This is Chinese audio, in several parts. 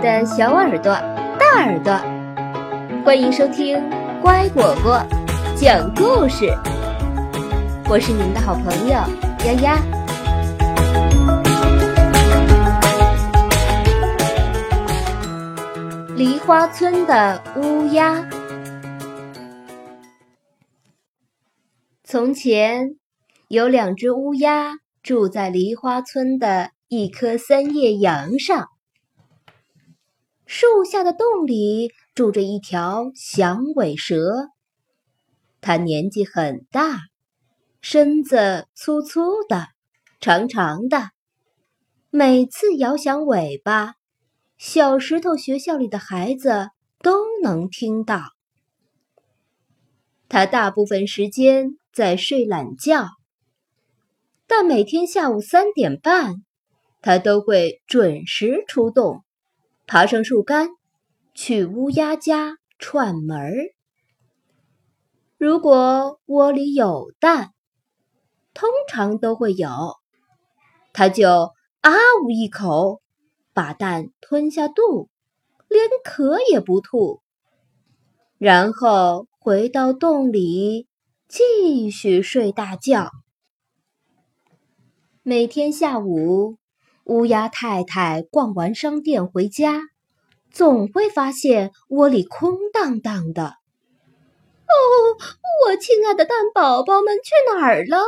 的小耳朵、大耳朵，欢迎收听乖果果讲故事。我是你们的好朋友丫丫。梨花村的乌鸦。从前有两只乌鸦住在梨花村的一棵三叶杨上。树下的洞里住着一条响尾蛇，它年纪很大，身子粗粗的、长长的，每次摇响尾巴，小石头学校里的孩子都能听到。它大部分时间在睡懒觉，但每天下午三点半，它都会准时出动。爬上树干，去乌鸦家串门儿。如果窝里有蛋，通常都会有，他就啊呜一口，把蛋吞下肚，连壳也不吐，然后回到洞里继续睡大觉。每天下午。乌鸦太太逛完商店回家，总会发现窝里空荡荡的。哦，我亲爱的蛋宝宝们去哪儿了？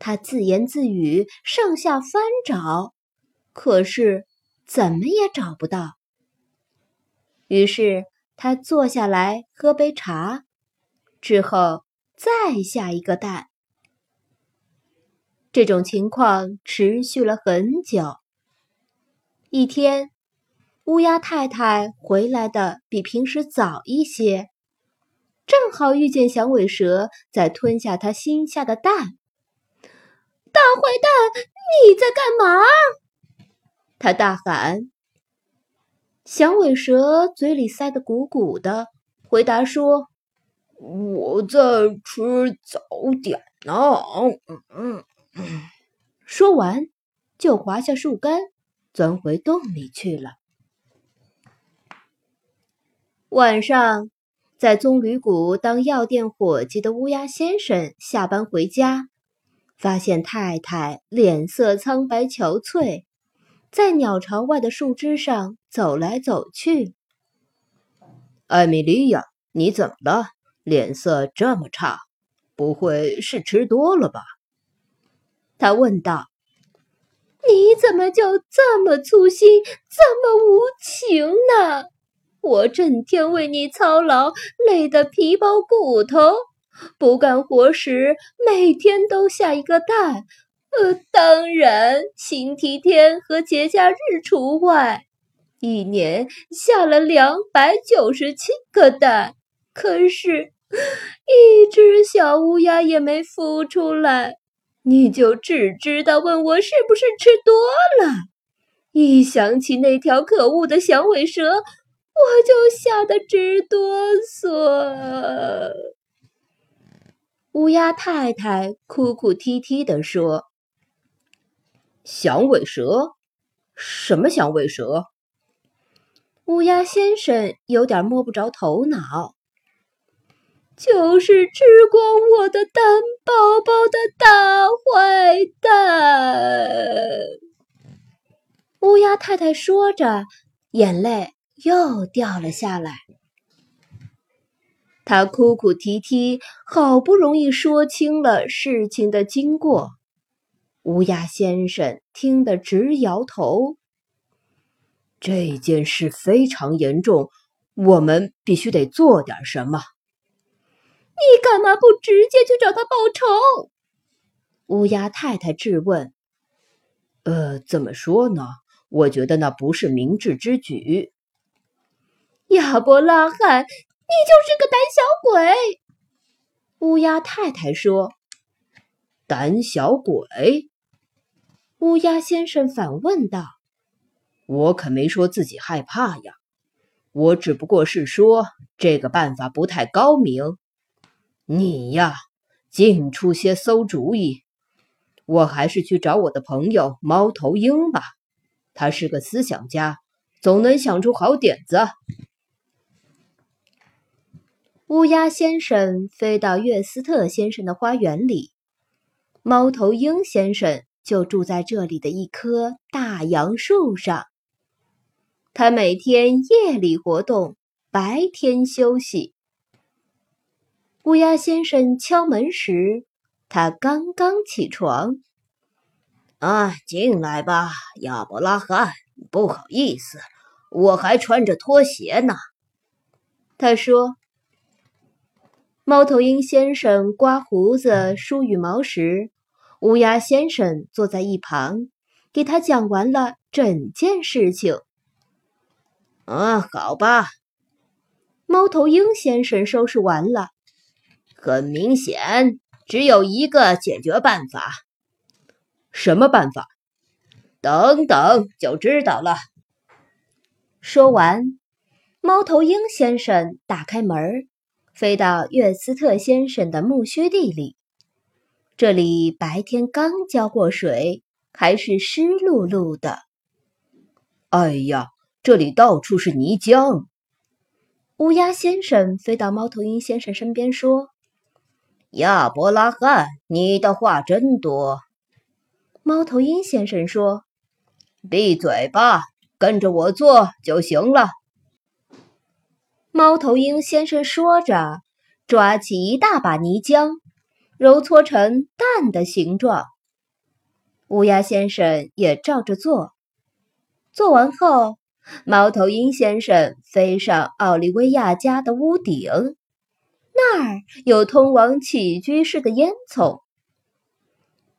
他自言自语，上下翻找，可是怎么也找不到。于是他坐下来喝杯茶，之后再下一个蛋。这种情况持续了很久。一天，乌鸦太太回来的比平时早一些，正好遇见响尾蛇在吞下它新下的蛋。大坏蛋，你在干嘛？他大喊。响尾蛇嘴里塞得鼓鼓的，回答说：“我在吃早点呢。”嗯。说完，就滑下树干，钻回洞里去了。晚上，在棕榈谷当药店伙计的乌鸦先生下班回家，发现太太脸色苍白憔悴，在鸟巢外的树枝上走来走去。艾米莉亚，你怎么了？脸色这么差，不会是吃多了吧？他问道：“你怎么就这么粗心，这么无情呢？我整天为你操劳，累得皮包骨头，不干活时每天都下一个蛋。呃，当然星期天和节假日除外，一年下了两百九十七个蛋。可是，一只小乌鸦也没孵出来。”你就只知道问我是不是吃多了，一想起那条可恶的响尾蛇，我就吓得直哆嗦。乌鸦太太哭哭啼啼地说：“响尾蛇？什么响尾蛇？”乌鸦先生有点摸不着头脑。就是吃光我的蛋宝宝的大坏蛋！乌鸦太太说着，眼泪又掉了下来。他哭哭啼啼，好不容易说清了事情的经过。乌鸦先生听得直摇头。这件事非常严重，我们必须得做点什么。你干嘛不直接去找他报仇？乌鸦太太质问。呃，怎么说呢？我觉得那不是明智之举。亚伯拉罕，你就是个胆小鬼！乌鸦太太说。胆小鬼？乌鸦先生反问道。我可没说自己害怕呀，我只不过是说这个办法不太高明。你呀，净出些馊主意。我还是去找我的朋友猫头鹰吧，他是个思想家，总能想出好点子。乌鸦先生飞到约斯特先生的花园里，猫头鹰先生就住在这里的一棵大杨树上。他每天夜里活动，白天休息。乌鸦先生敲门时，他刚刚起床。啊，进来吧，亚伯拉罕。不好意思，我还穿着拖鞋呢。他说。猫头鹰先生刮胡子、梳羽毛时，乌鸦先生坐在一旁，给他讲完了整件事情。啊，好吧。猫头鹰先生收拾完了。很明显，只有一个解决办法。什么办法？等等就知道了。说完，猫头鹰先生打开门。飞到约斯特先生的苜蓿地里，这里白天刚浇过水，还是湿漉漉的。哎呀，这里到处是泥浆！乌鸦先生飞到猫头鹰先生身边说：“亚伯拉罕，你的话真多。”猫头鹰先生说：“闭嘴吧，跟着我做就行了。”猫头鹰先生说着，抓起一大把泥浆，揉搓成蛋的形状。乌鸦先生也照着做。做完后，猫头鹰先生飞上奥利维亚家的屋顶，那儿有通往起居室的烟囱。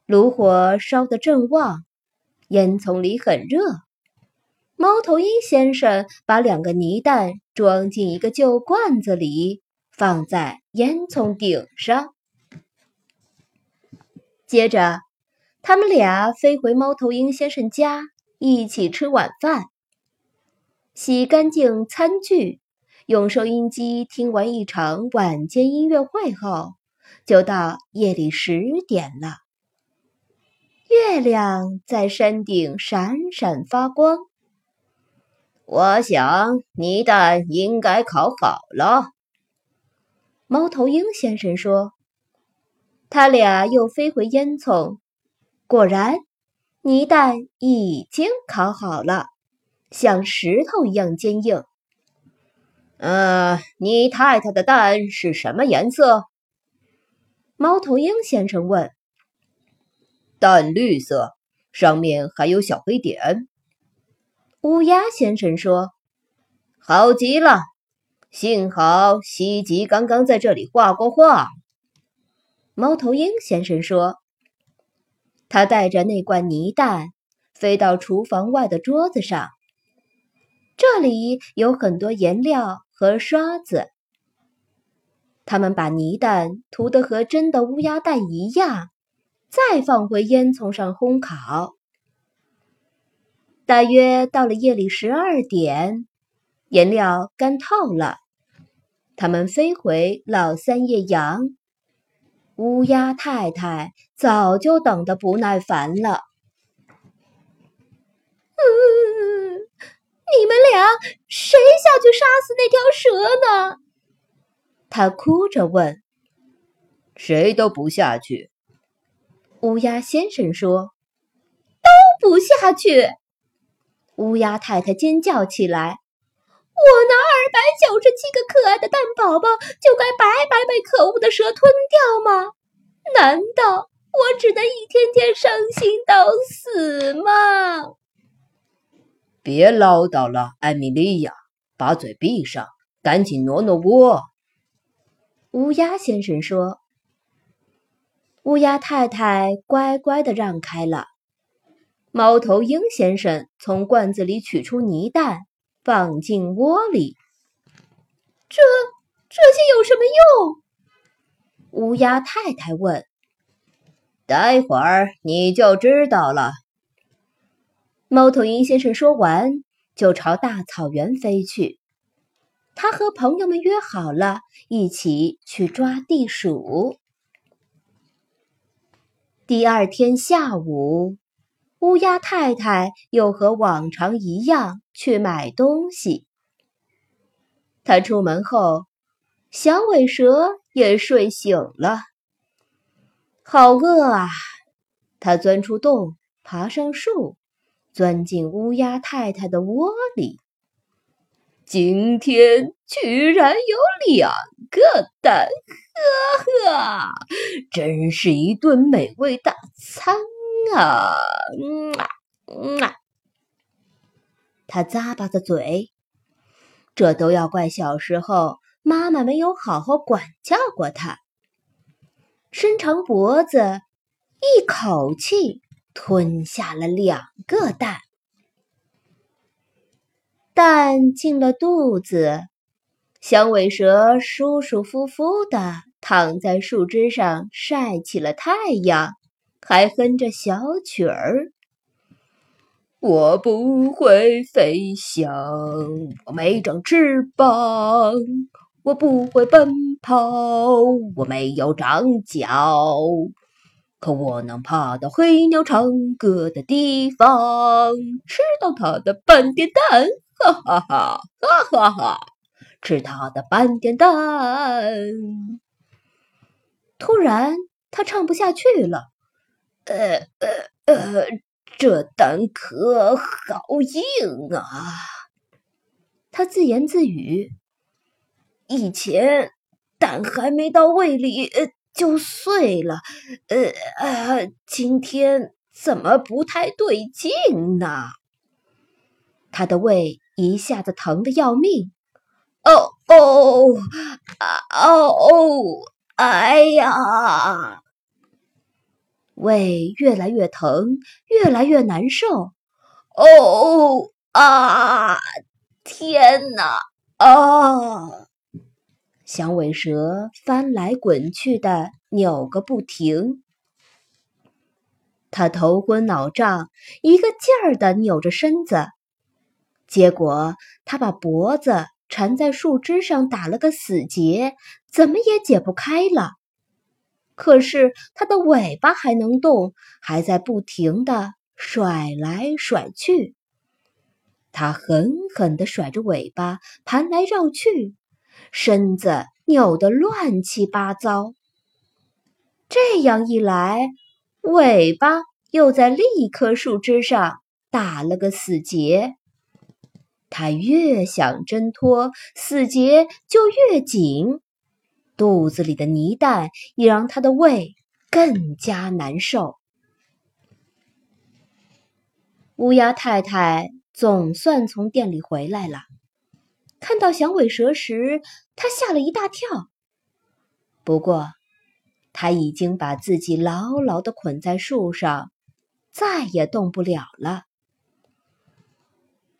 炉火烧得正旺，烟囱里很热。猫头鹰先生把两个泥蛋装进一个旧罐子里，放在烟囱顶上。接着，他们俩飞回猫头鹰先生家，一起吃晚饭。洗干净餐具，用收音机听完一场晚间音乐会后，就到夜里十点了。月亮在山顶闪闪发光。我想泥蛋应该烤好了，猫头鹰先生说。他俩又飞回烟囱，果然，泥蛋已经烤好了，像石头一样坚硬。呃，你太太的蛋是什么颜色？猫头鹰先生问。淡绿色，上面还有小黑点。乌鸦先生说：“好极了，幸好西吉刚刚在这里画过画。”猫头鹰先生说：“他带着那罐泥蛋飞到厨房外的桌子上，这里有很多颜料和刷子。他们把泥蛋涂得和真的乌鸦蛋一样，再放回烟囱上烘烤。”大约到了夜里十二点，颜料干透了，他们飞回老三叶羊。乌鸦太太早就等得不耐烦了。你们俩谁下去杀死那条蛇呢？他哭着问。谁都不下去。乌鸦先生说：“都不下去。”乌鸦太太尖叫起来：“我那二百九十七个可爱的蛋宝宝就该白白被可恶的蛇吞掉吗？难道我只能一天天伤心到死吗？”别唠叨了，艾米莉亚，把嘴闭上，赶紧挪挪窝。”乌鸦先生说。乌鸦太太乖乖的让开了。猫头鹰先生从罐子里取出泥蛋，放进窝里。这这些有什么用？乌鸦太太问。待会儿你就知道了。猫头鹰先生说完，就朝大草原飞去。他和朋友们约好了，一起去抓地鼠。第二天下午。乌鸦太太又和往常一样去买东西。他出门后，响尾蛇也睡醒了。好饿啊！它钻出洞，爬上树，钻进乌鸦太太的窝里。今天居然有两个蛋，呵呵，真是一顿美味大餐啊！嗯啊，嗯啊，他咂巴着嘴，这都要怪小时候妈妈没有好好管教过他。伸长脖子，一口气吞下了两个蛋。蛋进了肚子，响尾蛇舒舒服服的躺在树枝上晒起了太阳，还哼着小曲儿。我不会飞翔，我没长翅膀；我不会奔跑，我没有长脚。可我能爬到黑鸟唱歌的地方，吃到它的半点蛋。哈哈哈！哈哈哈！吃它的斑点蛋。突然，他唱不下去了。呃呃呃，这蛋壳好硬啊！他自言自语。以前蛋还没到胃里就碎了。呃啊，今天怎么不太对劲呢？他的胃。一下子疼得要命，哦哦啊哦！哎呀，胃越来越疼，越来越难受。哦啊！天哪！啊！响尾蛇翻来滚去的扭个不停，他头昏脑胀，一个劲儿的扭着身子。结果，他把脖子缠在树枝上，打了个死结，怎么也解不开了。可是，他的尾巴还能动，还在不停的甩来甩去。他狠狠地甩着尾巴，盘来绕去，身子扭得乱七八糟。这样一来，尾巴又在另一棵树枝上打了个死结。他越想挣脱，死结就越紧，肚子里的泥蛋也让他的胃更加难受。乌鸦太太总算从店里回来了，看到响尾蛇时，他吓了一大跳。不过，他已经把自己牢牢的捆在树上，再也动不了了。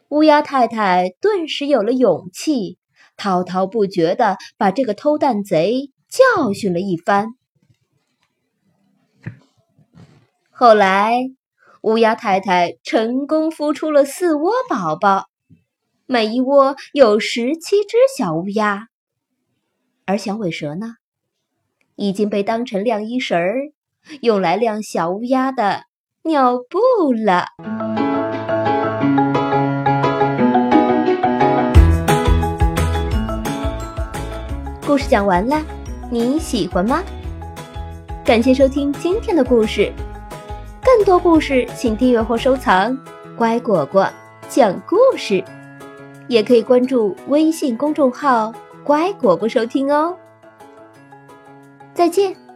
乌鸦太太顿时有了勇气，滔滔不绝的把这个偷蛋贼教训了一番。后来，乌鸦太太成功孵出了四窝宝宝，每一窝有十七只小乌鸦。而响尾蛇呢，已经被当成晾衣绳儿，用来晾小乌鸦的尿布了。故事讲完了，你喜欢吗？感谢收听今天的故事，更多故事请订阅或收藏“乖果果讲故事”，也可以关注微信公众号“乖果果”收听哦。再见。